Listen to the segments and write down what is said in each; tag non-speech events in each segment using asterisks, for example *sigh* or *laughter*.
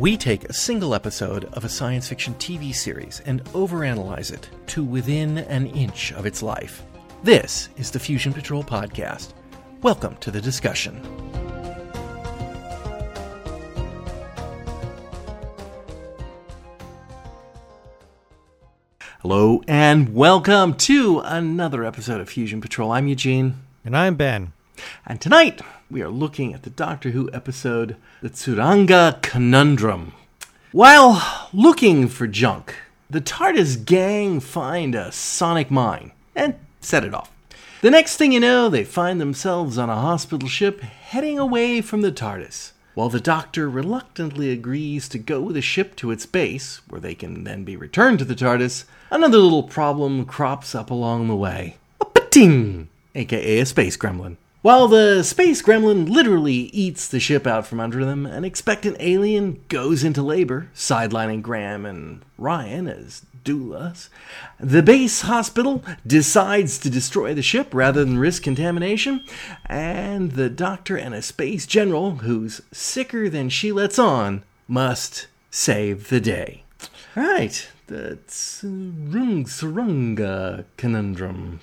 We take a single episode of a science fiction TV series and overanalyze it to within an inch of its life. This is the Fusion Patrol Podcast. Welcome to the discussion. Hello and welcome to another episode of Fusion Patrol. I'm Eugene. And I'm Ben. And tonight we are looking at the Doctor Who episode The Tsuranga Conundrum. While looking for junk, the TARDIS gang find a sonic mine and set it off. The next thing you know, they find themselves on a hospital ship heading away from the TARDIS. While the Doctor reluctantly agrees to go with the ship to its base, where they can then be returned to the TARDIS, another little problem crops up along the way. A Pting! aka a space gremlin. While the space gremlin literally eats the ship out from under them, an expectant alien goes into labor, sidelining Graham and Ryan as doulas. The base hospital decides to destroy the ship rather than risk contamination, and the doctor and a space general, who's sicker than she lets on, must save the day. All right, the Tsuranga conundrum.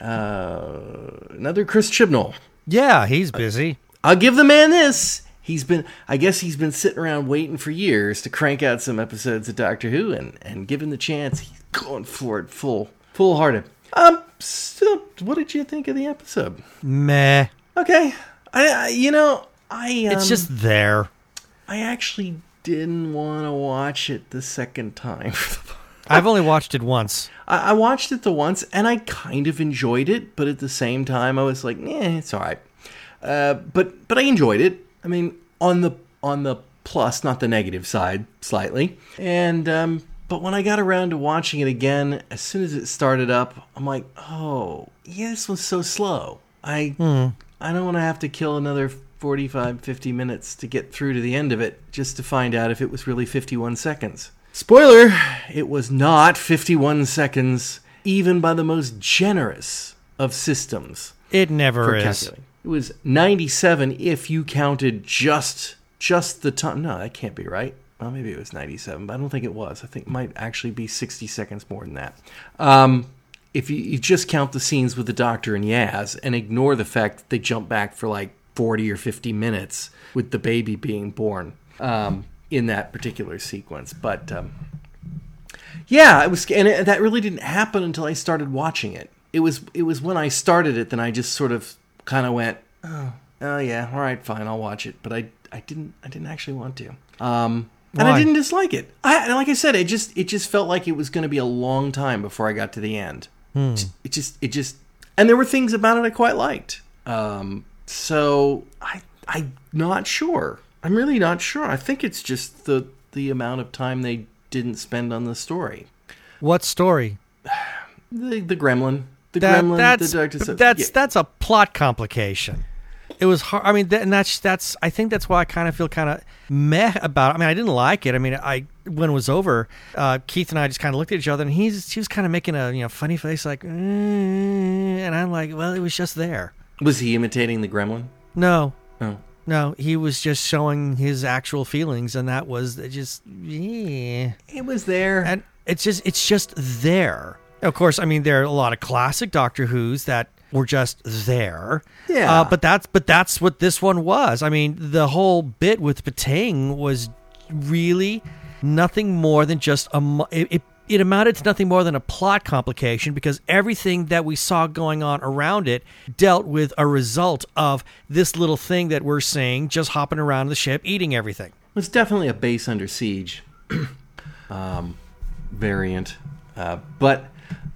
Uh, another Chris Chibnall. Yeah, he's busy. I'll give the man this. He's been, I guess, he's been sitting around waiting for years to crank out some episodes of Doctor Who, and and given the chance, he's going for it full, full hearted. Um, so what did you think of the episode? Meh. Okay, I, I you know, I um, It's just there. I actually didn't want to watch it the second time. *laughs* I've only watched it once. I, I watched it the once, and I kind of enjoyed it, but at the same time, I was like, "Yeah, it's all right." Uh, but but I enjoyed it. I mean, on the on the plus, not the negative side, slightly. And um, but when I got around to watching it again, as soon as it started up, I'm like, "Oh, yeah, this was so slow." I I don't want to have to kill another 45, 50 minutes to get through to the end of it just to find out if it was really 51 seconds. Spoiler, it was not 51 seconds, even by the most generous of systems It never is. calculating. It was 97 if you counted just just the time. No, that can't be right. Well, maybe it was 97, but I don't think it was. I think it might actually be 60 seconds more than that. Um, if you, you just count the scenes with the Doctor and Yaz and ignore the fact that they jump back for like 40 or 50 minutes with the baby being born um, in that particular sequence. But um, yeah, it was, and it, that really didn't happen until I started watching it. It was it was when I started it, that I just sort of kind of went, oh, oh yeah, all right, fine, I'll watch it. But I I didn't I didn't actually want to. Um, and I didn't dislike it. I like I said, it just it just felt like it was going to be a long time before I got to the end. It just it just and there were things about it I quite liked. Um, so I I'm not sure. I'm really not sure. I think it's just the the amount of time they didn't spend on the story. What story? The the gremlin. The That, gremlin. that's the that's yeah. that's a plot complication. It was hard. I mean, that, and that's that's. I think that's why I kind of feel kind of meh about. it. I mean, I didn't like it. I mean, I when it was over, uh, Keith and I just kind of looked at each other, and he's he was kind of making a you know funny face, like, "Mm," and I'm like, well, it was just there. Was he imitating the gremlin? No, Oh. No, he was just showing his actual feelings, and that was just yeah. It was there. and it's just it's just there. Of course, I mean there are a lot of classic Doctor Who's that were just there. Yeah. Uh, but that's but that's what this one was. I mean, the whole bit with Pting was really nothing more than just a it, it it amounted to nothing more than a plot complication because everything that we saw going on around it dealt with a result of this little thing that we're seeing just hopping around the ship eating everything. It's definitely a base under siege *clears throat* um, variant, uh, but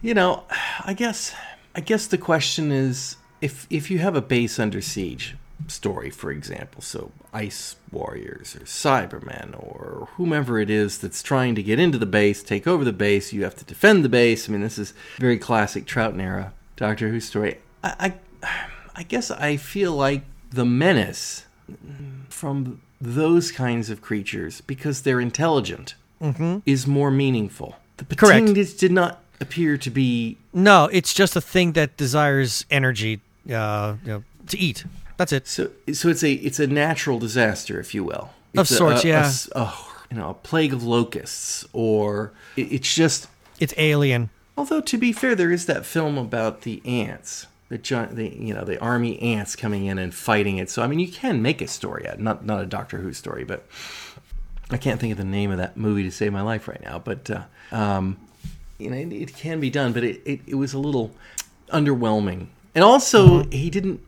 you know, I guess I guess the question is if if you have a base under siege story, for example, so Ice Warriors or Cybermen or whomever it is that's trying to get into the base, take over the base, you have to defend the base. I mean, this is very classic Troughton era Doctor Who story. I, I I guess I feel like the menace from those kinds of creatures because they're intelligent is more meaningful. The. Patingas did not appear to be. No, it's just a thing that desires energy uh, you know, to eat. That's it. So, so it's a it's a natural disaster, if you will. Of It's a- sorts, a- a yeah. s- A, you know a plague of locusts or it, it's just It's alien. Although to be fair, there is that film about the ants, the giant, the you know the army ants coming in and fighting it. So I mean, you can make a story out, not not a Doctor Who story, but I can't think of the name of that movie to save my life right now. But uh, um, you know, it, it can be done, but it, it, it was a little underwhelming, and also he didn't.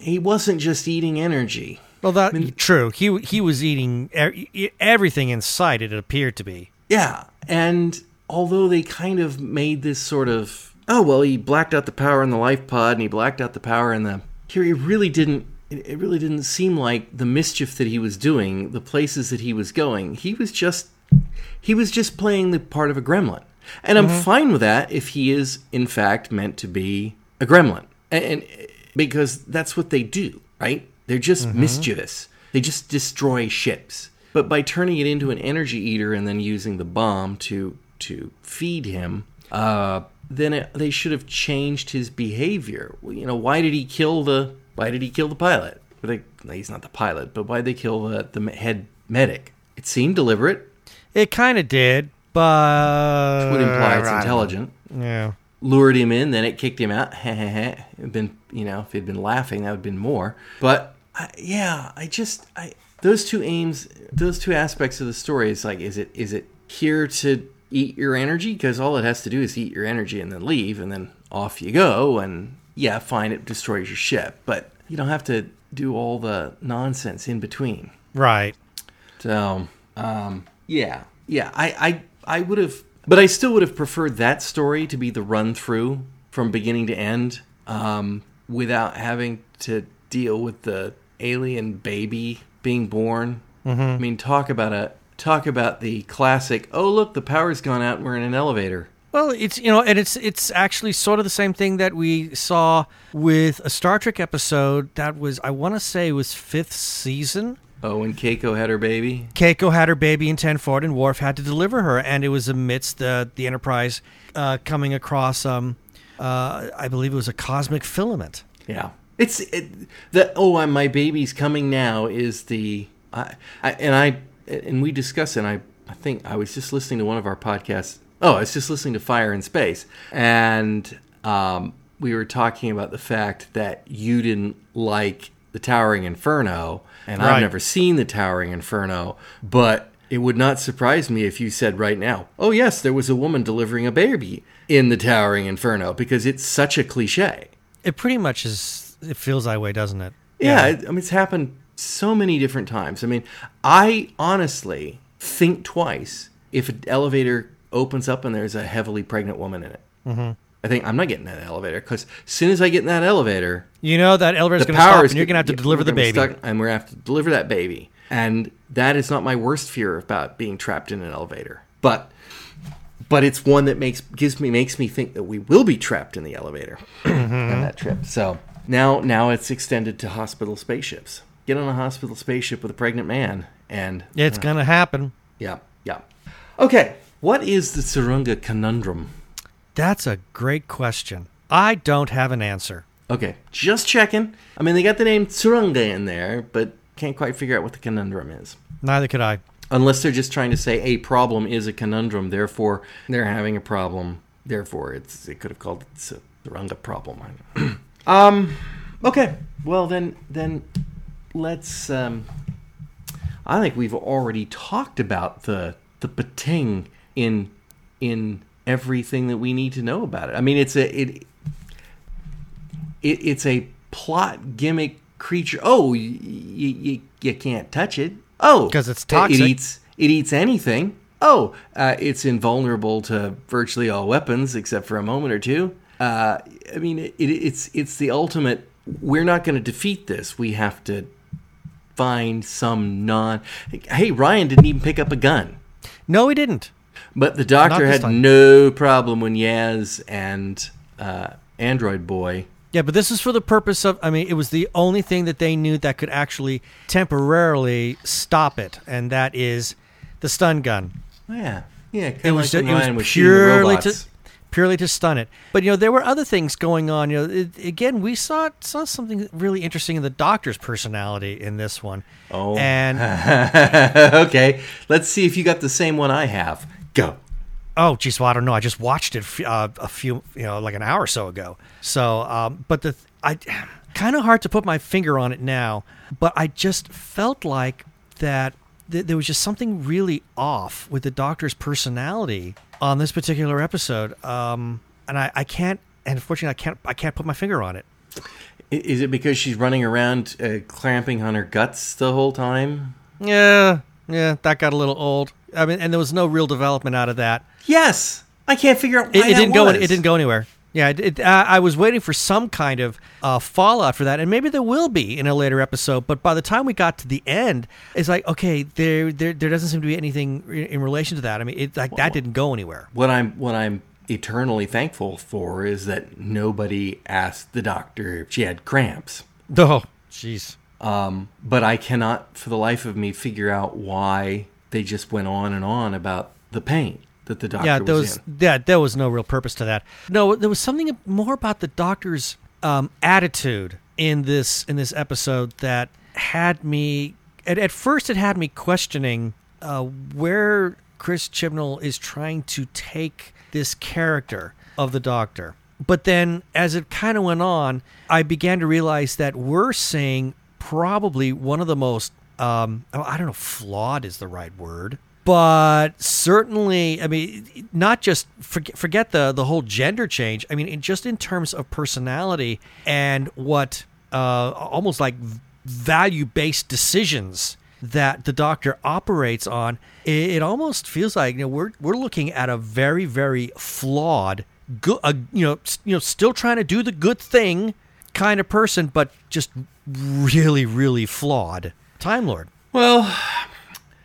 He wasn't just eating energy. Well, that true. He he was eating e- everything in sight. It appeared to be. Yeah, and although they kind of made this sort of oh well, he blacked out the power in the life pod and he blacked out the power in the here, He really didn't. It really didn't seem like the mischief that he was doing, the places that he was going. He was just he was just playing the part of a gremlin, and I'm mm-hmm. fine with that if he is in fact meant to be a gremlin, and, and because that's what they do, right? They're just mischievous. They just destroy ships. But by turning it into an energy eater and then using the bomb to to feed him, uh, then it, they should have changed his behavior. You know, why did he kill the Why did he kill the pilot? They, he's not the pilot, but why did they kill the, the head medic? It seemed deliberate. It kind of did, but Would imply it's intelligent. Yeah. Lured him in, then it kicked him out. *laughs* Been, you know, if he'd been laughing, that would have been more. But I, yeah, I just, I those two aims, those two aspects of the story is like, is it, is it here to eat your energy? Because all it has to do is eat your energy and then leave, and then off you go. And yeah, fine, it destroys your ship, but you don't have to do all the nonsense in between. Right. So, um, yeah, yeah, I, I, I would have, but I still would have preferred that story to be the run through from beginning to end, um, without having to deal with the alien baby being born. Mm-hmm. I mean, talk about a talk about the classic. Oh, look, the power's gone out. and We're in an elevator. Well, it's you know, and it's it's actually sort of the same thing that we saw with a Star Trek episode that was I want to say was fifth season. Oh, and Keiko had her baby. Keiko had her baby in Ten Forward, and Worf had to deliver her, and it was amidst the the Enterprise uh, coming across, um, uh, I believe it was a cosmic filament. Yeah, it's it, the oh my baby's coming now is the I, I and I and we discussed it. And I I think I was just listening to one of our podcasts. Oh, I was just listening to Fire in Space, and um, we were talking about the fact that you didn't like the Towering Inferno, and I've never seen the Towering Inferno, but. It would not surprise me if you said right now, "Oh yes, there was a woman delivering a baby in the Towering Inferno," because it's such a cliche. It pretty much is. It feels that way, doesn't it? Yeah, it- I mean, it's happened so many different times. I mean, I honestly think twice if an elevator opens up and there's a heavily pregnant woman in it. Mm-hmm. I think I'm not getting that elevator because as soon as I get in that elevator, You know that elevator's going to stop, and you're going to have to yeah, deliver the baby. stuck, and we're going to have to deliver that baby. And that is not my worst fear about being trapped in an elevator, but but it's one that makes gives me makes me think that we will be trapped in the elevator *clears throat* Mm-hmm. on that trip. So now now it's extended to hospital spaceships. Get on a hospital spaceship with a pregnant man, and It's going to happen. yeah, yeah. Okay, what is the Tsuranga conundrum? That's a great question. I don't have an answer. Okay, just checking. I mean, they got the name Tsuranga in there, but can't quite figure out what the conundrum is. Neither could I. Unless they're just trying to say a problem is a conundrum, therefore they're having a problem. Therefore, it's it could have called it the Tsuranga problem. *clears throat* um, okay. Well then, then let's. Um, I think we've already talked about the the Pting in in everything that we need to know about it. I mean, it's a it, it it's a plot gimmick creature. Oh, you you, you can't touch it. Oh, because it's toxic. It eats it eats anything. Oh, uh, it's invulnerable to virtually all weapons except for a moment or two. Uh, I mean, it, it's it's the ultimate. We're not going to defeat this. We have to find some non. Hey, Ryan didn't even pick up a gun. No, he didn't. But the doctor had time. no problem when Yaz and uh, Android Boy. Yeah, but this is for the purpose of. I mean, it was the only thing that they knew that could actually temporarily stop it, and that is the stun gun. Yeah, yeah. It was like it was purely to purely to stun it. But you know, there were other things going on. You know, it, again, we saw saw something really interesting in the Doctor's personality in this one. Oh. and *laughs* okay, let's see if you got the same one I have. Go. Oh, geez, well, I don't know. I just watched it uh, a few, you know, like an hour or so ago. So, um, but the I kind of hard to put my finger on it now, but I just felt like that th- there was just something really off with the Doctor's personality on this particular episode, um, and I, I can't, and unfortunately, I can't, I can't put my finger on it. Is it because she's running around uh, clamping on her guts the whole time? Yeah, yeah, that got a little old. I mean, and there was no real development out of that. Yes. I can't figure out It, why it that didn't go. It didn't go anywhere. Yeah, it, it, uh, I was waiting for some kind of uh, fallout for that, and maybe there will be in a later episode. But by the time we got to the end, it's like okay, there, there, there doesn't seem to be anything in, in relation to that. I mean, it like that didn't go anywhere. What I'm what I'm eternally thankful for is that nobody asked the doctor if she had cramps. Oh, jeez. Um, but I cannot, for the life of me, figure out why they just went on and on about the pain that the doctor yeah, there was, was in. yeah, there was no real purpose to that. No, there was something more about the doctor's um, attitude in this in this episode that had me. At, at first, it had me questioning uh, where Chris Chibnall is trying to take this character of the Doctor. But then, as it kind of went on, I began to realize that we're seeing probably one of the most um, oh, I don't know, flawed is the right word, but certainly, I mean, not just forget, forget the the whole gender change. I mean, in, just in terms of personality and what uh, almost like value based decisions that the Doctor operates on, it, it almost feels like you know we're we're looking at a very very flawed, good, uh, you know, you know, still trying to do the good thing kind of person, but just really really flawed Time Lord. Well,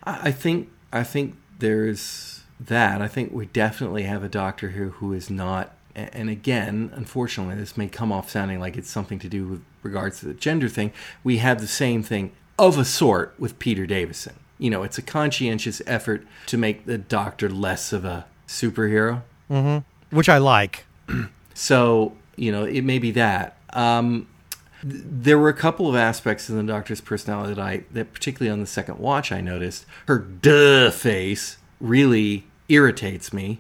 I think I think there's that. I think we definitely have a doctor here who is not. And again, unfortunately, this may come off sounding like it's something to do with regards to the gender thing. We have the same thing of a sort with Peter Davison. You know, it's a conscientious effort to make the doctor less of a superhero. which I like. So, you know, it may be that. Um, there were a couple of aspects in the doctor's personality that I, that particularly on the second watch, I noticed. Her duh face really irritates me.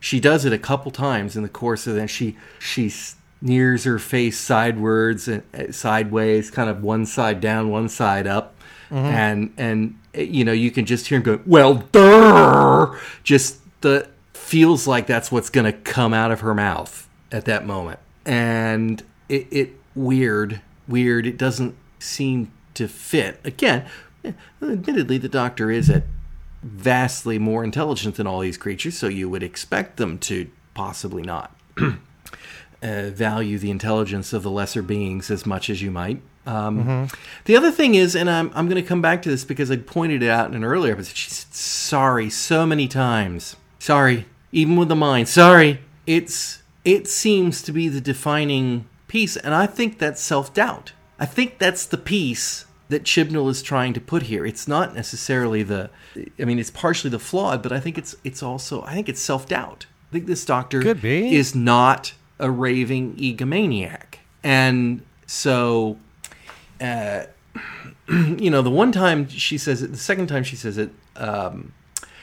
She does it a couple times in the course of that. She she sneers her face sidewards and uh, sideways, kind of one side down, one side up, and and uh, you know you can just hear him go, "Well, duh," just the feels like that's what's going to come out of her mouth at that moment, and it, it weird, weird. It doesn't seem to fit. Again, eh, admittedly, the doctor is at vastly more intelligent than all these creatures, so you would expect them to possibly not *clears throat* uh, value the intelligence of the lesser beings as much as you might. Um, The other thing is, and I'm, I'm going to come back to this because I pointed it out in an earlier episode, she said sorry so many times. Sorry, even with the mind. Sorry. It's it seems to be the defining piece, and I think that's self doubt. I think that's the piece that Chibnall is trying to put here. It's not necessarily the I mean it's partially the flawed, but I think it's it's also I think it's self-doubt. I think this doctor Could be. is not a raving egomaniac. And so uh *clears throat* you know, the one time she says it, the second time she says it um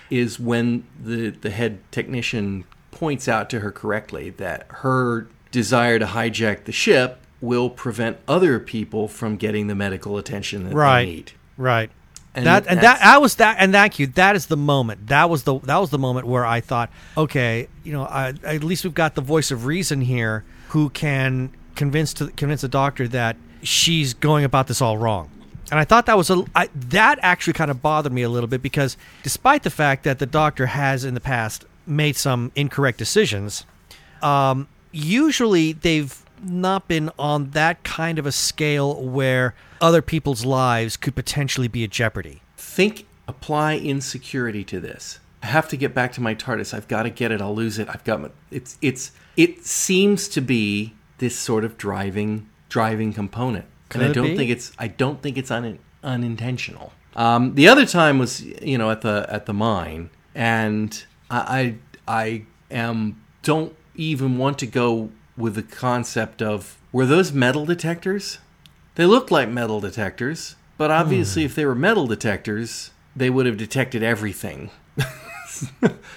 is when the the head technician points out to her correctly that her desire to hijack the ship will prevent other people from getting the medical attention that Right. they need. Right. And that and that I was that and thank you. That is the moment. That was the that was the moment where I thought, okay, you know, I, at least we've got the voice of reason here, who can convince to convince the doctor that she's going about this all wrong. And I thought that was a I, that actually kind of bothered me a little bit because despite the fact that the doctor has in the past made some incorrect decisions, um, usually they've not been on that kind of a scale where other people's lives could potentially be at jeopardy. Think apply insecurity to this. I have to get back to my TARDIS. I've got to get it. I'll lose it. I've got my, it's it's it seems to be this sort of driving driving component. and I don't be. think it's I don't think it's un, unintentional. Um, the other time was you know at the at the mine and I I, I am don't even want to go with the concept of were those metal detectors? They looked like metal detectors, but obviously, hmm. if they were metal detectors, they would have detected everything. *laughs*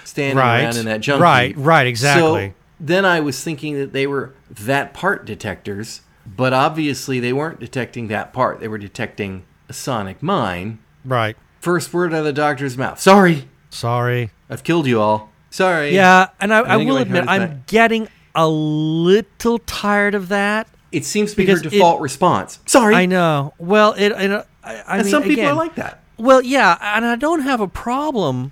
Standing Right. around in that junkie. Right, right, exactly. So then I was thinking that they were that part detectors, but obviously they weren't detecting that part. They were detecting a sonic mine. Right. First word out of the doctor's mouth. Sorry, Sorry. I've killed you all. Sorry. Yeah, and I, I it will admit I'm that. getting a little tired of that. It seems to be Because her it- default response. Sorry. I know. Well, it. it I, I and mean, some people again, are like that. Well, yeah, and I don't have a problem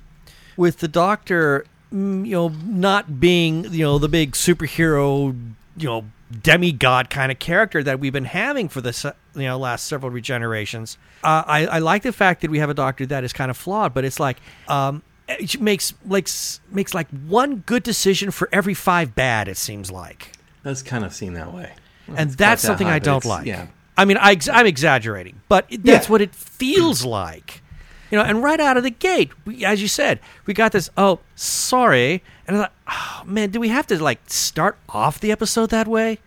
with the Doctor, mm, you know, not being you know the big superhero, you know, demigod kind of character that we've been having for the you know last several regenerations. Uh, I, I like the fact that we have a Doctor that is kind of flawed, but it's like. Um, it makes like makes like one good decision for every five bad. It seems like, that's kind of seen that way. and that's that something high, I don't like. yeah. I mean, I, I'm exaggerating, but that's Yeah. what it feels like. You know, and right out of the gate, we, as you said, we got this. Oh, sorry, and I thought, oh man, do we have to like start off the episode that way?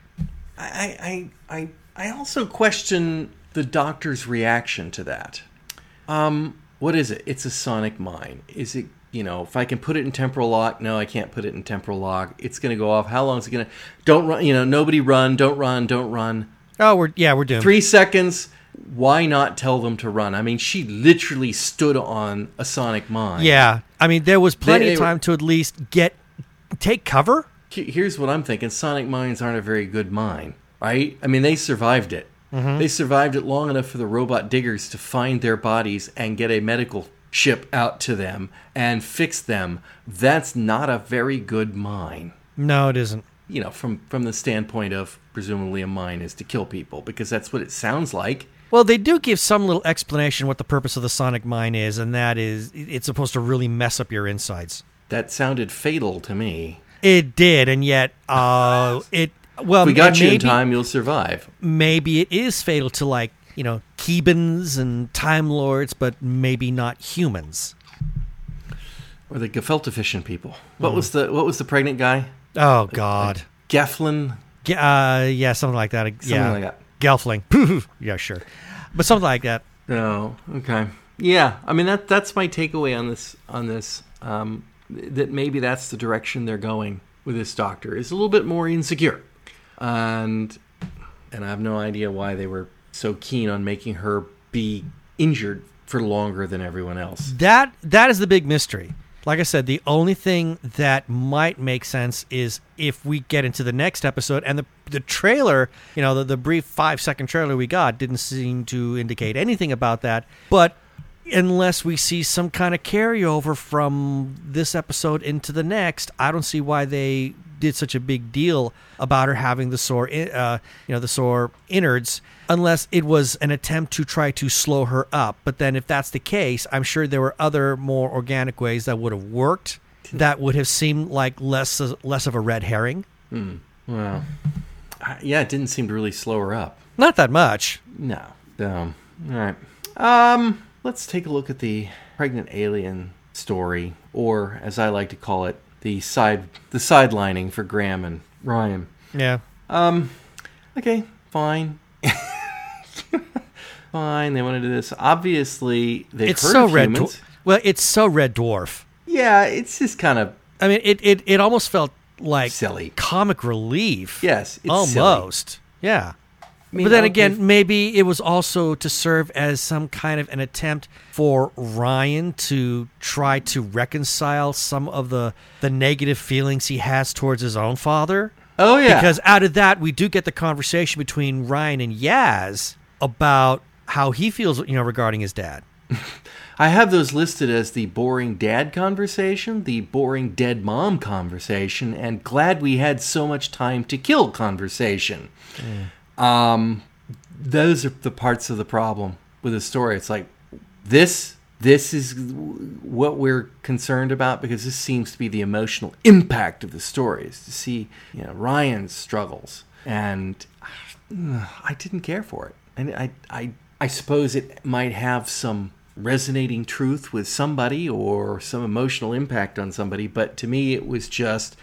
I, I, I, I also question the doctor's reaction to that. Um, what is it? It's a sonic mine. Is it, you know, if I can put it in temporal lock? No, I can't put it in temporal lock. It's going to go off. How long is it going to? Don't run, you know, nobody run, don't run, don't run. Oh, we're yeah, we're doomed. Three seconds. Why not tell them to run? I mean, she literally stood on a sonic mine. Yeah, I mean, there was plenty they of time to at least get take cover. Here's what I'm thinking: sonic mines aren't a very good mine, right? I mean, they survived it. They survived it long enough for the robot diggers to find their bodies and get a medical ship out to them and fix them. That's not a very good mine. No, it isn't. You know, from from the standpoint of presumably a mine is to kill people because that's what it sounds like. Well, they do give some little explanation what the purpose of the sonic mine is, and that is it's supposed to really mess up your insides. That sounded fatal to me. It did, and yet uh, *laughs* it well If we got you in time, you'll survive. Maybe it is fatal to like you know Keebans and Time Lords, but maybe not humans. Or the gefilte people. What was the what was the pregnant guy? Oh God, Geflin, Ge- uh, yeah, something like that. something yeah, like that. Gelfling. *laughs* yeah, sure, but something like that. Oh, okay. Yeah, I mean that that's my takeaway on this on this. Um, that maybe that's the direction they're going with this doctor is a little bit more insecure, and and I have no idea why they were so keen on making her be injured for longer than everyone else. That that is the big mystery. Like I said, the only thing that might make sense is if we get into the next episode and the the trailer, you know, the, the brief five second trailer we got didn't seem to indicate anything about that. But unless we see some kind of carryover from this episode into the next, I don't see why they did such a big deal about her having the sore, uh, you know, the sore innards, unless it was an attempt to try to slow her up. But then, if that's the case, I'm sure there were other more organic ways that would have worked. That would have seemed like less less of a red herring. Well, I- yeah, it didn't seem to really slow her up. Not that much. No. Um, all right. Um, let's take a look at the pregnant alien story, or as I like to call it, the side the sidelining for Graham and Ryan. Yeah. Um, okay, fine. *laughs* fine, they want to do this. Obviously, they've It's heard so of red. humans. Dwar- well, it's so red dwarf. Yeah, it's just kind of I mean, it it, it almost felt like Silly. comic relief. yes, it's silly. almost. Yeah. I mean, but then again, maybe it was also to serve as some kind of an attempt for Ryan to try to reconcile some of the the negative feelings he has towards his own father. oh yeah, Because out of that, we do get the conversation between Ryan and Yaz about how he feels, you know, regarding his dad. *laughs* I have those listed as the boring dad conversation, the boring dead mom conversation, and glad we had so much time to kill conversation. Um, those are the parts of the problem with the story. It's like this. This is what we're concerned about because this seems to be the emotional impact of the story is to see you know Ryan's struggles, and I didn't care for it. And I, I, I suppose it might have some resonating truth with somebody or some emotional impact on somebody, but to me, it was just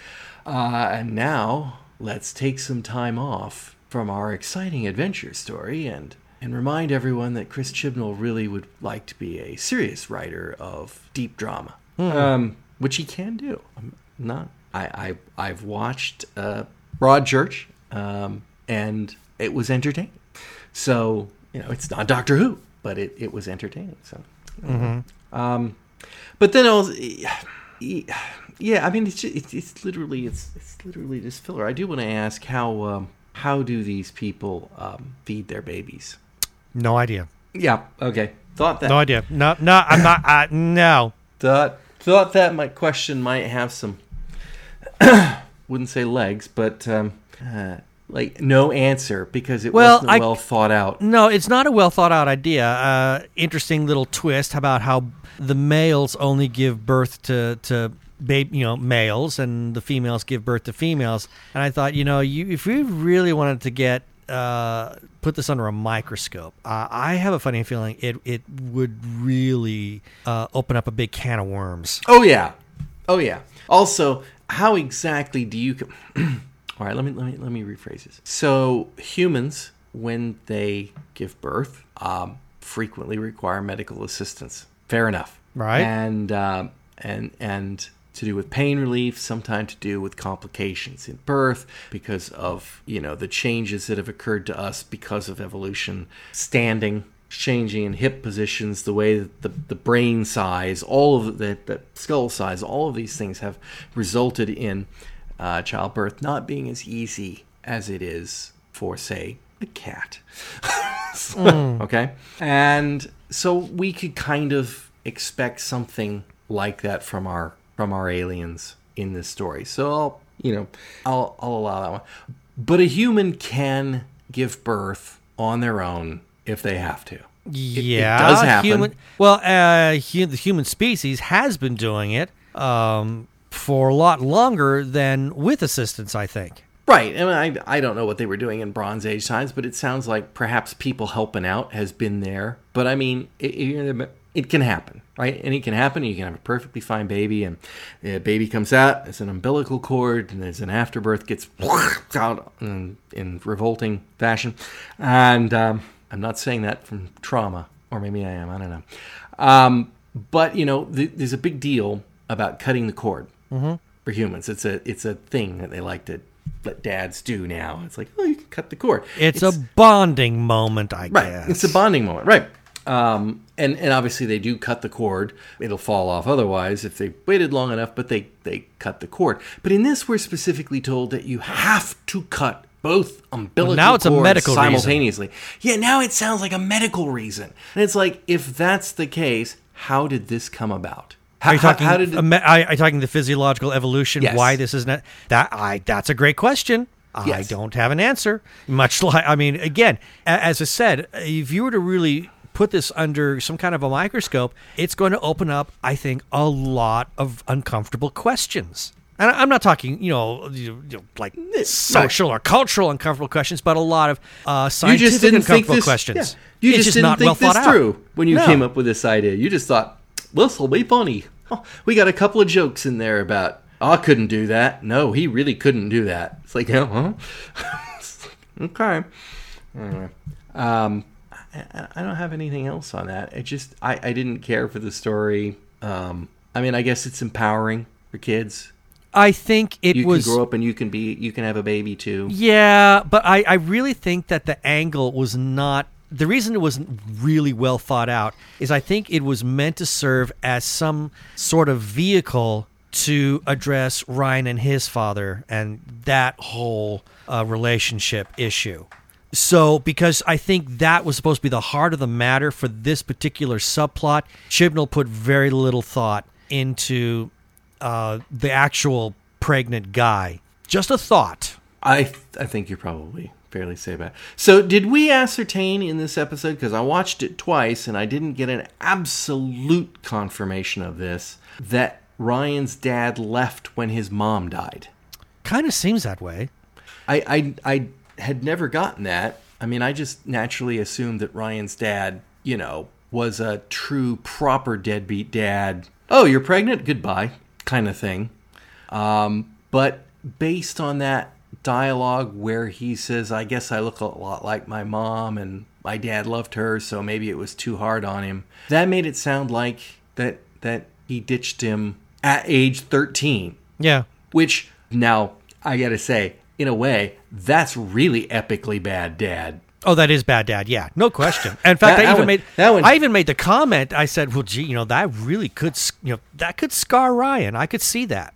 Uh, and now let's take some time off from our exciting adventure story and and remind everyone that Chris Chibnall really would like to be a serious writer of deep drama, um, which he can do. I'm not. I, I I've watched uh, Broadchurch, um, and it was entertaining. So you know, it's not Doctor Who, but it, it was entertaining. So, um, but then also, yeah, I mean, it's just, it's, it's literally it's it's literally just filler. I do want to ask how um, how do these people um, feed their babies? No idea. Yeah. Okay. Thought that. No idea. No, no, I'm not. No. Thought thought that my question might have some. *coughs* wouldn't say legs, but um, uh, like no answer because it Well, wasn't I- well thought out. No, it's not a well thought out idea. Uh, interesting little twist about how the males only give birth to to babe, you know, males, and the females give birth to females. And I thought, you know, you if we really wanted to get uh, put this under a microscope, uh, I have a funny feeling it it would really uh, open up a big can of worms. Oh yeah, oh yeah. Also, how exactly do you? co- *clears throat* All right, let me let me let me rephrase this. So humans, when they give birth, um, frequently require medical assistance. Fair enough, Right. And um, and and to do with pain relief, sometimes to do with complications in birth because of you know the changes that have occurred to us because of evolution, standing, changing in hip positions, the way that the, the brain size, all of the, the skull size, all of these things have resulted in uh, childbirth not being as easy as it is for, say, a cat. *laughs* Okay? And so we could kind of expect something like that from our from our aliens in this story. So I'll, you know, I'll I'll allow that one. But a human can give birth on their own if they have to. yeah, does happen. Human, well, uh, hu- the human species has been doing it um, for a lot longer than with assistance. I think. Right. I mean, I, I don't know what they were doing in Bronze Age times, but it sounds like perhaps people helping out has been there. But I mean, it, it, it can happen, right? And it can happen. You can have a perfectly fine baby, and the baby comes out, it's an umbilical cord, and there's an afterbirth, gets *laughs* out in, in revolting fashion. And um, I'm not saying that from trauma, or maybe I am, I don't know. Um, but, you know, th- there's a big deal about cutting the cord for humans. It's a it's a thing that they like to let dads do now. It's like, oh, you can cut the cord. It's, a bonding moment, I right. guess. It's a bonding moment, right? Um, and and obviously they do cut the cord. It'll fall off otherwise if they waited long enough. But they they cut the cord. But in this, we're specifically told that you have to cut both umbilical now it's a cords medical reason. simultaneously. Yeah, now it sounds like a medical reason. And it's like, if that's the case, how did this come about? How, Are you talking? how, did it, are, you talking the physiological evolution? Yes. Why this is not that? I that's a great question. I don't have an answer. Much like I mean, again, as I said, if you were to really put this under some kind of a microscope, it's going to open up, I think, a lot of uncomfortable questions. And I'm not talking, you know, you you know, like social or cultural uncomfortable questions, but a lot of uh, you scientific just didn't think uncomfortable this questions. yeah. You It's just, didn't not think well this thought out. through when you No. came up with this idea. You just thought this will be funny. Oh, we got a couple of jokes in there about "Oh, I couldn't do that. No, he really couldn't do that. It's like, yeah, huh? *laughs* okay. Anyway, um, I, don't have anything else on that. It just I, I didn't care for the story. Um, I mean, I guess it's empowering for kids. I think it You was can grow up and you can be you can have a baby too. Yeah, but I, I really think that the angle was not. The reason it wasn't really well thought out is I think it was meant to serve as some sort of vehicle to address Ryan and his father and that whole uh, relationship issue. So, because I think that was supposed to be the heart of the matter for this particular subplot, Chibnall put very little thought into uh, the actual pregnant guy. Just a thought. I th- I think you're probably fairly safe about. it. So, did we ascertain in this episode because I watched it twice and I didn't get an absolute confirmation of this that Ryan's dad left when his mom died? Kind of seems that way. I I I had never gotten that. I mean, I just naturally assumed that Ryan's dad, you know, was a true proper deadbeat dad. Oh, you're pregnant? Goodbye, kind of thing. Um, but based on that dialogue where he says, I guess I look a lot like my mom and my dad loved her, so maybe it was too hard on him. That made it sound like that that he ditched him at age 13, Yeah. which now I got to say, in a way, that's really epically bad dad. Oh, that is bad, Dad. Yeah, no question. In fact, That- I even one- made that one- I even made the comment. I said, "Well, gee, you know, that really could, you know, that could scar Ryan. I could see that."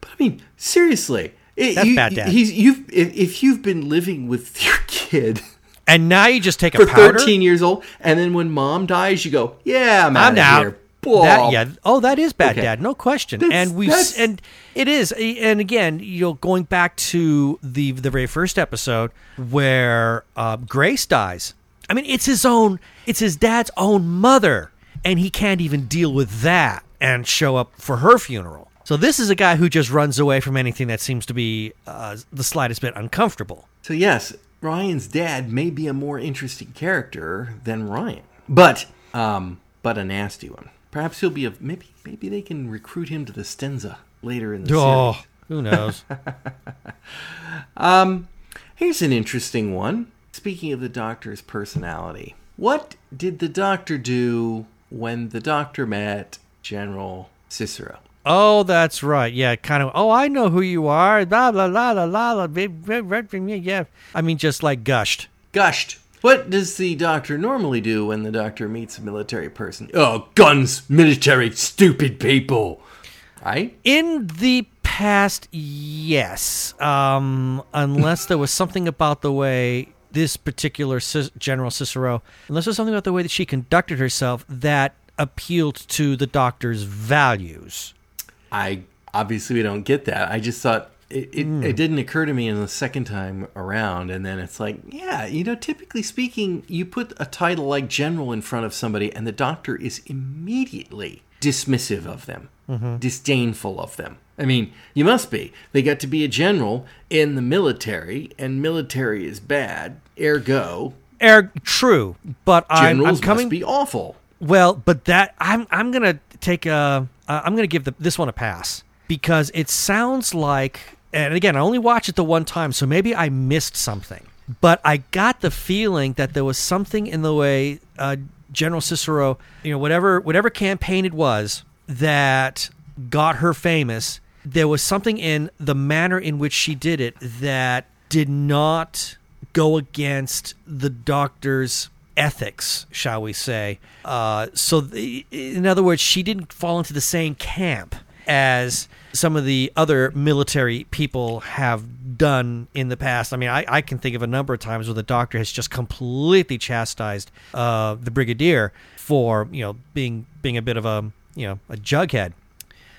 But I mean, seriously, it- That's you- bad dad. He's you've if, if you've been living with *laughs* your kid And now you just take a for powder. 13 years old, and then when mom dies, you go, "Yeah, I'm, I'm out out. Here." Blah. That, yeah. Oh, that is bad, Okay. Dad. No question. That's- and we and it is. And again, you know, going back to the the very first episode where uh, Grace dies. I mean, it's his own. It's his dad's own mother, and he can't even deal with that and show up for her funeral. So this is a guy who just runs away from anything that seems to be uh, the slightest bit uncomfortable. So yes, Ryan's dad may be a more interesting character than Ryan, but um, but a nasty one. Perhaps he'll be a maybe maybe they can recruit him to the Stenza later in the Oh, series. who knows? *laughs* Um, here's an interesting one. Speaking of the Doctor's personality, what did the Doctor do when the Doctor met General Cicero? Oh, that's right. Yeah, kind of. Oh, I know who you are. Blah blah blah blah blah. blah, blah, blah, blah, Yeah, I mean, just like gushed. Gushed. What does the Doctor normally do when the Doctor meets a military person? Oh, guns, military, stupid people. Right? In the past, yes. Um, unless there was something about the way this particular Cis- General Cicero, unless there was something about the way that she conducted herself that appealed to the Doctor's values. I obviously we don't get that. I just thought it, it, it didn't occur to me in the second time around, and then it's like, yeah, you know, typically speaking, you put a title like general in front of somebody, and the doctor is immediately dismissive of them, disdainful of them. I mean, you must be. They got to be a general in the military, and military is bad. Ergo, Er, true, but I'm, I'm coming. must be awful. Well, but that I'm I'm gonna take a uh, I'm gonna give the, this one a pass because it sounds like and again I only watched it the one time so maybe I missed something but I got the feeling that there was something in the way uh, General Cicero you know whatever whatever campaign it was that got her famous there was something in the manner in which she did it that did not go against the doctor's ethics, shall we say. Uh, so, the, in other words, she didn't fall into the same camp as some of the other military people have done in the past. I mean, I, I can think of a number of times where the doctor has just completely chastised uh, the brigadier for you know being being a bit of a you know a jughead.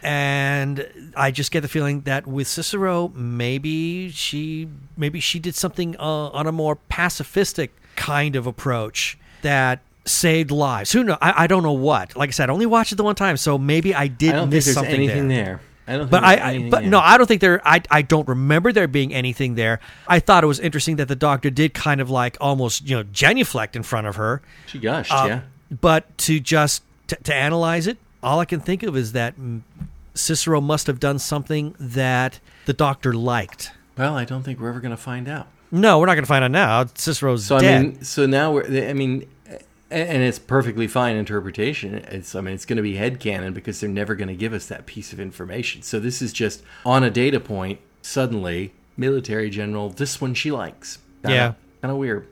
And I just get the feeling that with Cicero, maybe she maybe she did something uh, on a more pacifistic kind of approach that saved lives. Who know? I, I don't know what. Like I said, I only watched it the one time, so maybe I did I miss something anything there. there. I don't. But I, I but there. no, I don't think there. I I don't remember there being anything there. I thought it was interesting that the doctor did kind of like almost you know genuflect in front of her, she gushed. uh, yeah. but to just to, to analyze it, all I can think of is that Cicero must have done something that the doctor liked. Well, I don't think we're ever going to find out. No, we're not going to find out now. Cicero's So dead. I mean, so now we're. I mean, and it's perfectly fine interpretation. It's. I mean, it's going to be head headcanon because they're never going to give us that piece of information. So this is just on a data point. Suddenly, military general. This one she likes. Yeah. Kind of weird.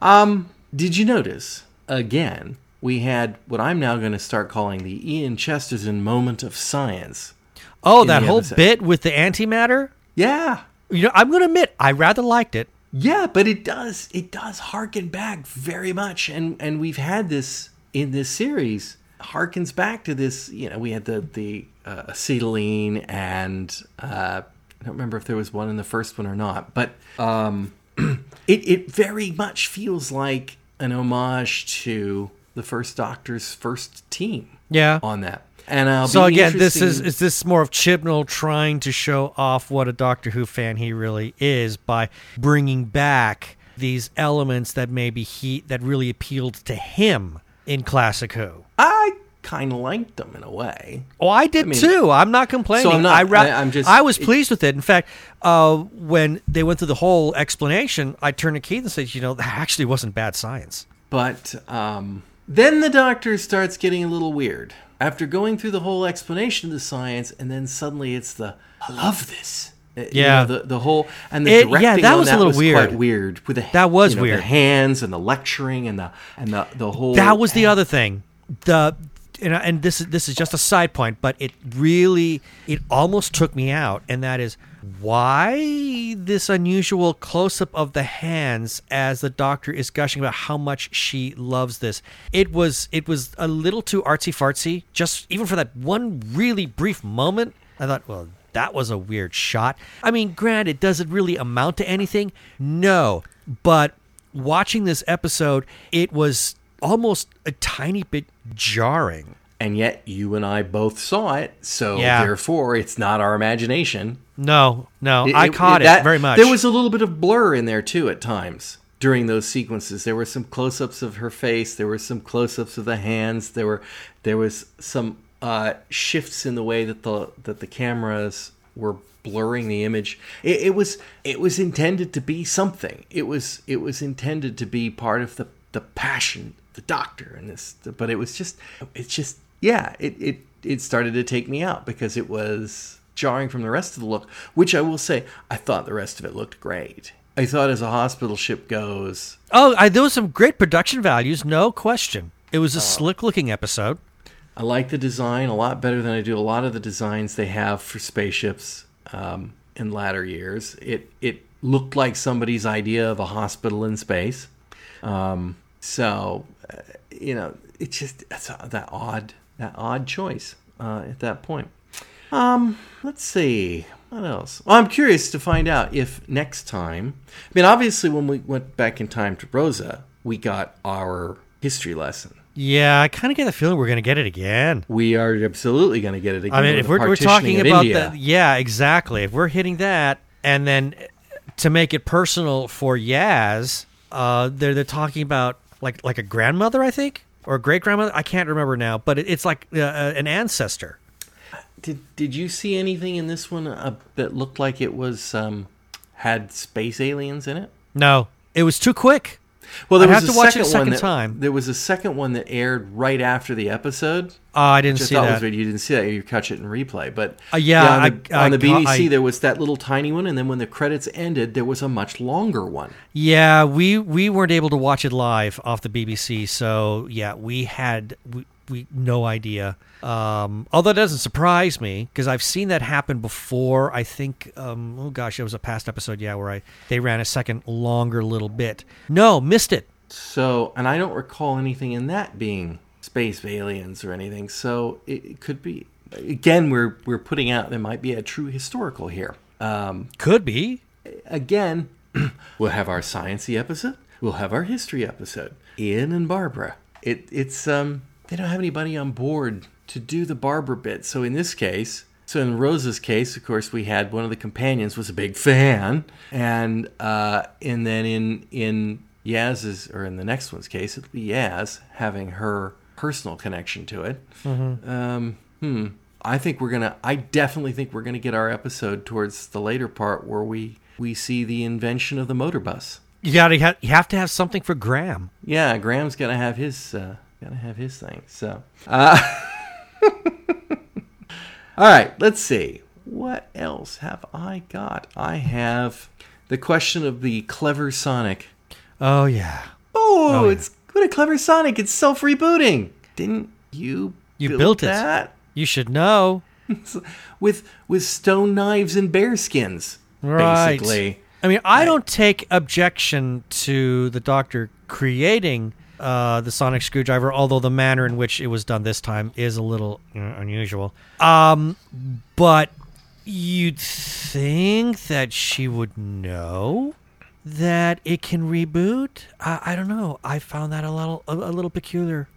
Um, did you notice again? We had what I'm now going to start calling the Ian Chesterton moment of science. oh, that whole episode. bit with the antimatter. Yeah, You know, I'm going to admit I rather liked it. Yeah, but it does it does harken back very much, and and we've had this in this series harkens back to this. You know, we had the the uh, acetylene, and uh, I don't remember if there was one in the first one or not, but um, *clears throat* it it very much feels like an homage to the first Doctor's first team Yeah. on that. And I'll So be again, this is is this more of Chibnall trying to show off what a Doctor Who fan he really is by bringing back these elements that maybe he that really appealed to him in classic Who. I kind of liked them in a way. Oh, I did mean- too. I'm not complaining. So I'm not- I, ra- I- I'm just- I was it- pleased with it. In fact, uh, when they went through the whole explanation, I turned to Keith and said, "You know, that actually wasn't bad science." But um, then the doctor starts getting a little weird after going through the whole explanation of the science, and then suddenly it's the I love this. Uh, you Yeah. know, the the whole and the It- yeah, that was a that little was weird. Weird with the That was you know, weird. The hands and the lecturing and the and the the whole That was the other thing. The and, and this is this is just a side point, but it really it almost took me out, and that is why this unusual close up of the hands as the doctor is gushing about how much she loves this. It was it was a little too artsy fartsy, just even for that one really brief moment. I thought, well, that was a weird shot. I mean, granted, does it really amount to anything? No, but watching this episode, it was almost a tiny bit jarring. and yet you and I both saw it, so Yeah. therefore it's not our imagination. No, no, It- I it- caught it, that- very much. There was a little bit of blur in there too at times during those sequences. There were some close-ups of her face. There were some close-ups of the hands. There were there was some uh, shifts in the way that the that the cameras were blurring the image. It, it was it was intended to be something. It was it was intended to be part of the the passion, the doctor, and this. But it was just it's just yeah. It it it started to take me out because it was jarring from the rest of the look, which I will say, I thought the rest of it looked great. I thought as a hospital ship goes, oh, I, there was some great production values, no question. It was a slick looking episode. I like the design a lot better than I do a lot of the designs they have for spaceships um, in latter years. It it looked like somebody's idea of a hospital in space. Um, so, uh, you know, it's just a, that odd that odd choice uh, at that point. Um, let's see what else. Well, I'm curious to find out if next time. I mean, obviously, when we went back in time to Rosa, we got our history lesson. Yeah, I kind of get the feeling we're going to get it again. We are absolutely going to get it again. I mean, if we're, we're talking about India. the yeah, exactly. If we're hitting that, and then to make it personal for Yaz, uh, they're they're talking about like like a grandmother, I think, or a great grandmother. I can't remember now, but it, it's like uh, uh, an ancestor. Did Did you see anything in this one uh, that looked like it was um, had space aliens in it? No, it was too quick. Well, there I'd was have a to watch it a second that, time. There was a second one that aired right after the episode. Oh, I didn't I see that. was. You didn't see that. You catch it in replay, but Uh, yeah, on the, I- on I the BBC I- there was that little tiny one, and then when the credits ended, there was a much longer one. Yeah, we we weren't able to watch it live off the BBC, so yeah, we had we, we no idea. Um, although it doesn't surprise me because I've seen that happen before. I think, um, oh gosh, it was a past episode, yeah, where I they ran a second longer little bit. No, missed it. So, and I don't recall anything in that being space aliens or anything. So it, it could be. Again, we're we're putting out there might be a true historical here. Um, Could be. again, *clears throat* we'll have our sciency episode. We'll have our history episode. Ian and Barbara. It it's um they don't have anybody on board to do the Barbara bit. So in this case, so in Rosa's case, of course, we had one of the companions was a big fan, and uh, and then in in Yaz's or in the next one's case, it'll be Yaz having her personal connection to it. Um, hmm. I think we're gonna. I definitely think we're gonna get our episode towards the later part where we we see the invention of the motor bus. You got to you have to have something for Graham. Yeah, Graham's gotta have his uh, gotta have his thing. So, uh, *laughs* all right. Let's see. What else have I got? I have the question of the clever Sonic. Oh yeah, Oh, yeah. it's what a clever Sonic! It's self rebooting. Didn't you? You build built it. that? you should know. *laughs* with with stone knives and bear skins. Right. Basically, I mean, I don't take objection to the Doctor creating uh, the sonic screwdriver, although the manner in which it was done this time is a little you know, unusual. Um, but you'd think that she would know that it can reboot. I, I don't know. I found that a little a, a little peculiar.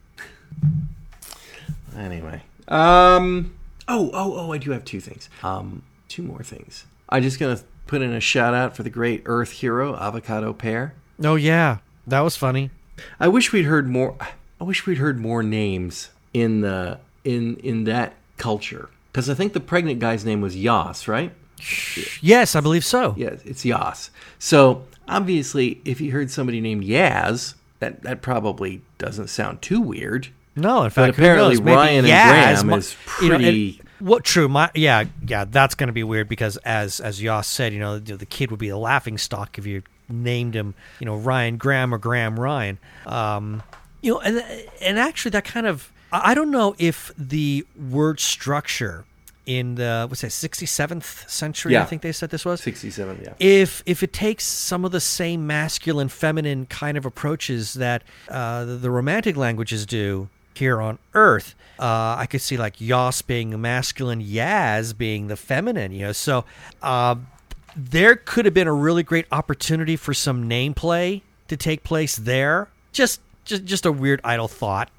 Anyway. Um. Oh, oh, oh! I do have two things. Um, two more things. I'm just gonna put in a shout out for the great Earth hero Avocado Pear. Oh yeah, that was funny. I wish we'd heard more. I wish we'd heard more names in the in in that culture because I think the pregnant guy's name was Yas, right? Yes, I believe so. Yeah, it's Yas. So obviously, if you heard somebody named Yaz, that that probably doesn't sound too weird. No, in fact, who apparently Ryan and Yaz Graham mi- is you know, and- pretty- what true? My yeah, yeah. That's going to be weird because as as Yoss said, you know, the, the kid would be a laughing stock if you named him, you know, Ryan Graham or Graham Ryan. Um, you know, and and actually, that kind of I don't know if the word structure in the what's that sixty seventh century. I think they said this was Sixty-seven, yeah. if if it takes some of the same masculine feminine kind of approaches that uh, the, the romantic languages do here on earth uh, i could see like yas being masculine yaz being the feminine you know so uh, there could have been a really great opportunity for some name play to take place there. Just just just a weird idle thought.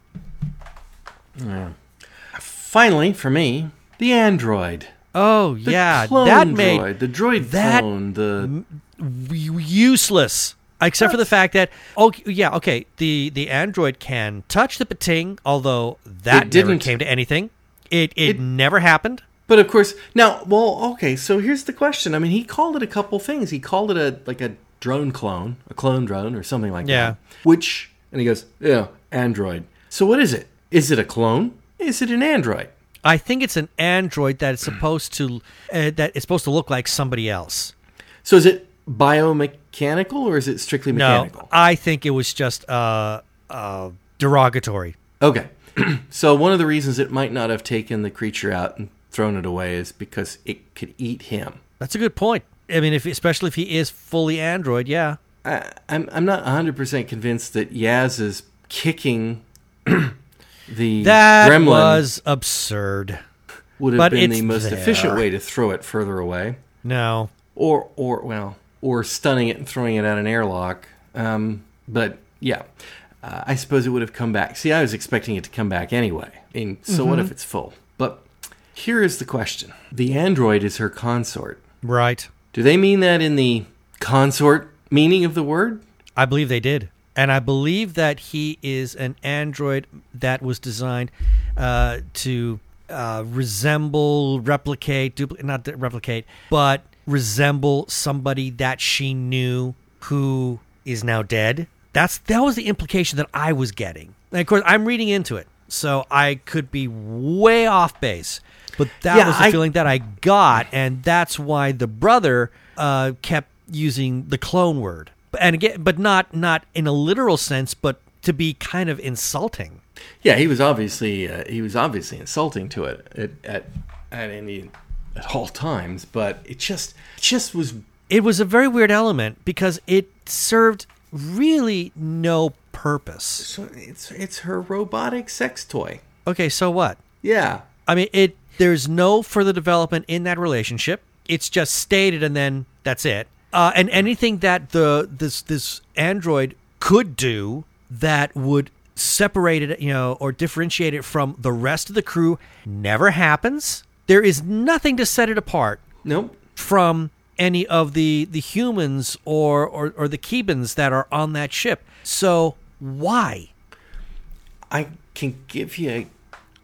Finally, for me, the android. oh The yeah. That made the droid that clone, the useless. Except for the fact that oh yeah okay the the android can touch the Pting although that It never didn't. came to anything. It it, It- never happened But of course, now, well, okay. So here's the question. I mean, he called it a couple things. He called it a like a drone clone, a clone drone, or something like Yeah. that. Which, and he goes, yeah, android. So what is it? Is it a clone? Is it an android? i think it's an android that is supposed to uh, that is supposed to look like somebody else So is it biomechanical or is it strictly mechanical? no i think it was just uh uh derogatory Okay. *clears throat* so one of the reasons it might not have taken the creature out and thrown it away is because it could eat him. that's a good point i mean if especially if he is fully android yeah I, I'm I'm not 100 percent convinced that Yaz is kicking *clears throat* the that gremlin was absurd would have but been the most there. efficient way to throw it further away, no or or well, or stunning it and throwing it at an airlock. Um, but yeah, uh, I suppose it would have come back. See, I was expecting it to come back anyway. And so what if Mm-hmm. it's full? Here is the question: the android is her consort. right Do they mean that in the consort meaning of the word? I believe they did. And I believe that he is an android that was designed uh, to uh, resemble, replicate, duplicate, not replicate, but resemble somebody that she knew who is now dead. That's that was the implication that I was getting. And of course, I'm reading into it, so I could be way off base. But that Yeah, was the I- feeling that I got, and that's why the brother uh, kept using the clone word, and again, but not not in a literal sense, but to be kind of insulting. Yeah, he was obviously uh, he was obviously insulting to it at at at any at all times, but it just it just was It was a very weird element because it served really no purpose. so it's it's her robotic sex toy. Okay, so what? Yeah, I mean, it. There's no further development in that relationship. It's just stated, and then that's it. Uh, and anything that the this this android could do that would separate it, you know, or differentiate it from the rest of the crew never happens. There is nothing to set it apart nope. from any of the the humans or or, or the Keebans that are on that ship. So why? I can give you a,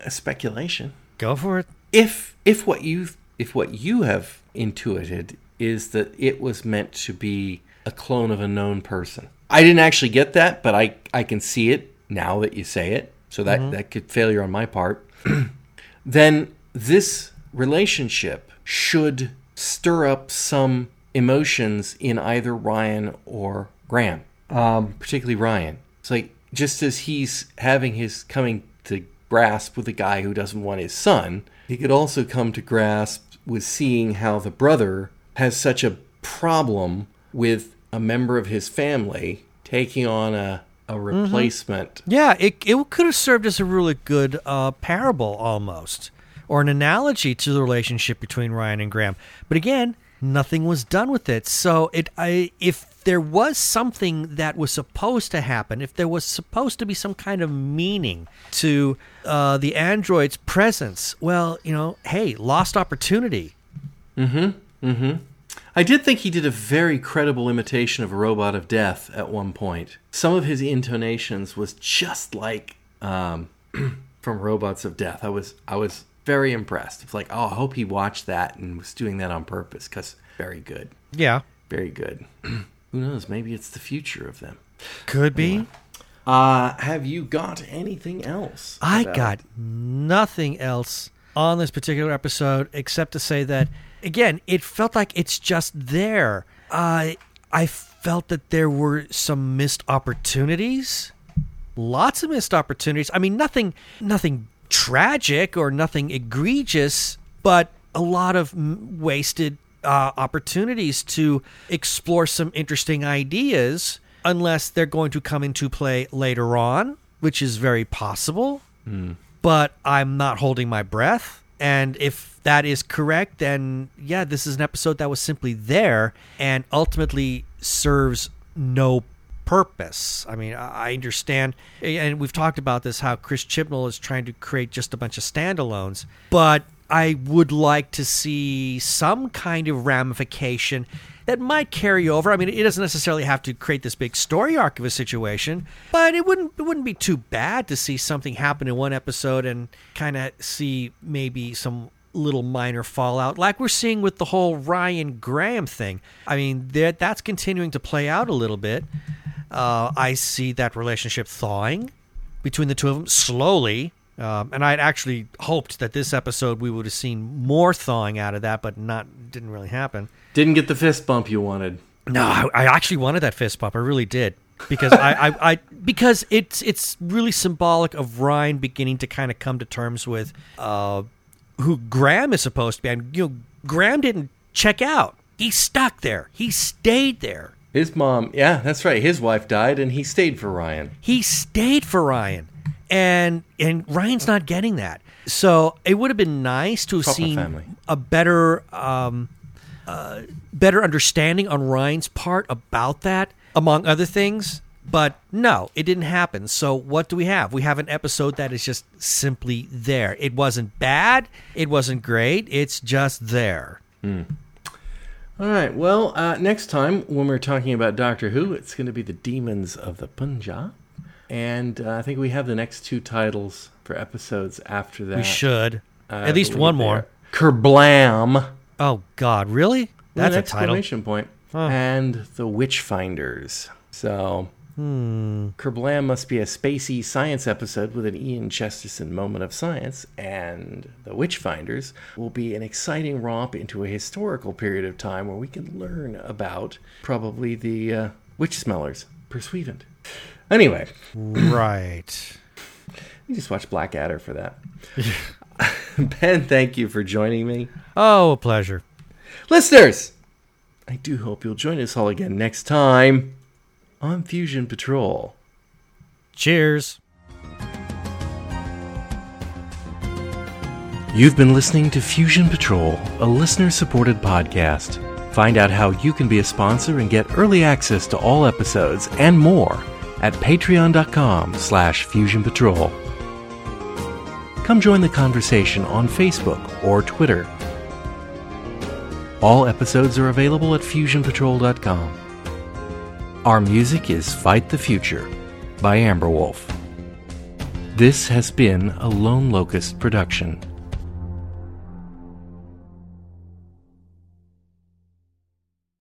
a speculation. Go for it. If if what you if what you have intuited is that it was meant to be a clone of a known person. I didn't actually get that, but I I can see it now that you say it. So that that could failure on my part. *clears throat* then this relationship should stir up some emotions in either Ryan or Graham, um, particularly Ryan. It's like just as he's having his coming to grasp with a guy who doesn't want his son, he could also come to grasp with seeing how the brother has such a problem with a member of his family taking on a, a replacement. Yeah, it it could have served as a really good uh, parable almost, or an analogy to the relationship between Ryan and Graham. But again, nothing was done with it. So it, I, if there was something that was supposed to happen, if there was supposed to be some kind of meaning to uh, the android's presence, well, you know, hey, lost opportunity. Mm-hmm. Mm-hmm. I did think he did a very credible imitation of a robot of death at one point. Some of his intonations was just like um, *clears throat* from Robots of Death. I was I was very impressed. It's like, oh, I hope he watched that and was doing that on purpose because very good, Yeah, very good. *clears throat* Who knows? Maybe it's the future of them. could be. Uh, have you got anything else? I got nothing else on this particular episode except to say that again, it felt like it's just there. I I felt that there were some missed opportunities. Lots of missed opportunities. I mean, nothing nothing tragic or nothing egregious, but a lot of m- wasted uh, opportunities to explore some interesting ideas unless they're going to come into play later on, which is very possible. But I'm not holding my breath. And if that is correct, then yeah, this is an episode that was simply there and ultimately serves no purpose. I mean, I I understand, and we've talked about this how Chris Chibnall is trying to create just a bunch of standalones, but I would like to see some kind of ramification that might carry over. I mean, it doesn't necessarily have to create this big story arc of a situation, but it wouldn't it wouldn't be too bad to see something happen in one episode and kind of see maybe some little minor fallout like we're seeing with the whole Ryan Graham thing. I mean, that that's continuing to play out a little bit. Uh, I see that relationship thawing between the two of them slowly. Um, and I'd actually hoped that this episode we would have seen more thawing out of that, but not didn't really happen. Didn't get the fist bump you wanted. No, I, I actually wanted that fist bump. I really did because I, I, I because it's it's really symbolic of Ryan beginning to kind of come to terms with uh, who Graham is supposed to be. And you know, Graham didn't check out. He stuck there. He stayed there. His mom, yeah, that's right. His wife died, and he stayed for Ryan. He stayed for Ryan, and and Ryan's not getting that. So it would have been nice to have Proper seen family. a better um, uh, better understanding on Ryan's part about that, among other things. But no, it didn't happen. So what do we have? We have an episode that is just simply there. It wasn't bad. It wasn't great. It's just there. All right. Well, uh, next time when we're talking about Doctor Who, it's going to be the Demons of the Punjab, and uh, I think we have the next two titles for episodes after that. We should Uh, at least one more. Kerblam. Oh God, really? That's an a title. exclamation point. And the Witchfinders. So, Hmm. Kerblam must be a spacey science episode with an Ian Chesterton moment of science, and the Witchfinders will be an exciting romp into a historical period of time where we can learn about probably the uh, witch smellers, Pursuivant. Anyway, Right. you just watch Blackadder for that. *laughs* ben, thank you for joining me. Oh, a pleasure. Listeners, I do hope you'll join us all again next time on Fusion Patrol. Cheers. You've been listening to Fusion Patrol, a listener supported podcast. Find out how you can be a sponsor and get early access to all episodes and more at patreon.com slash fusion patrol. Come join the conversation on Facebook or Twitter. All episodes are available at fusionpatrol.com. Our music is Fight the Future by Amberwolf. This has been a Lone Locust production.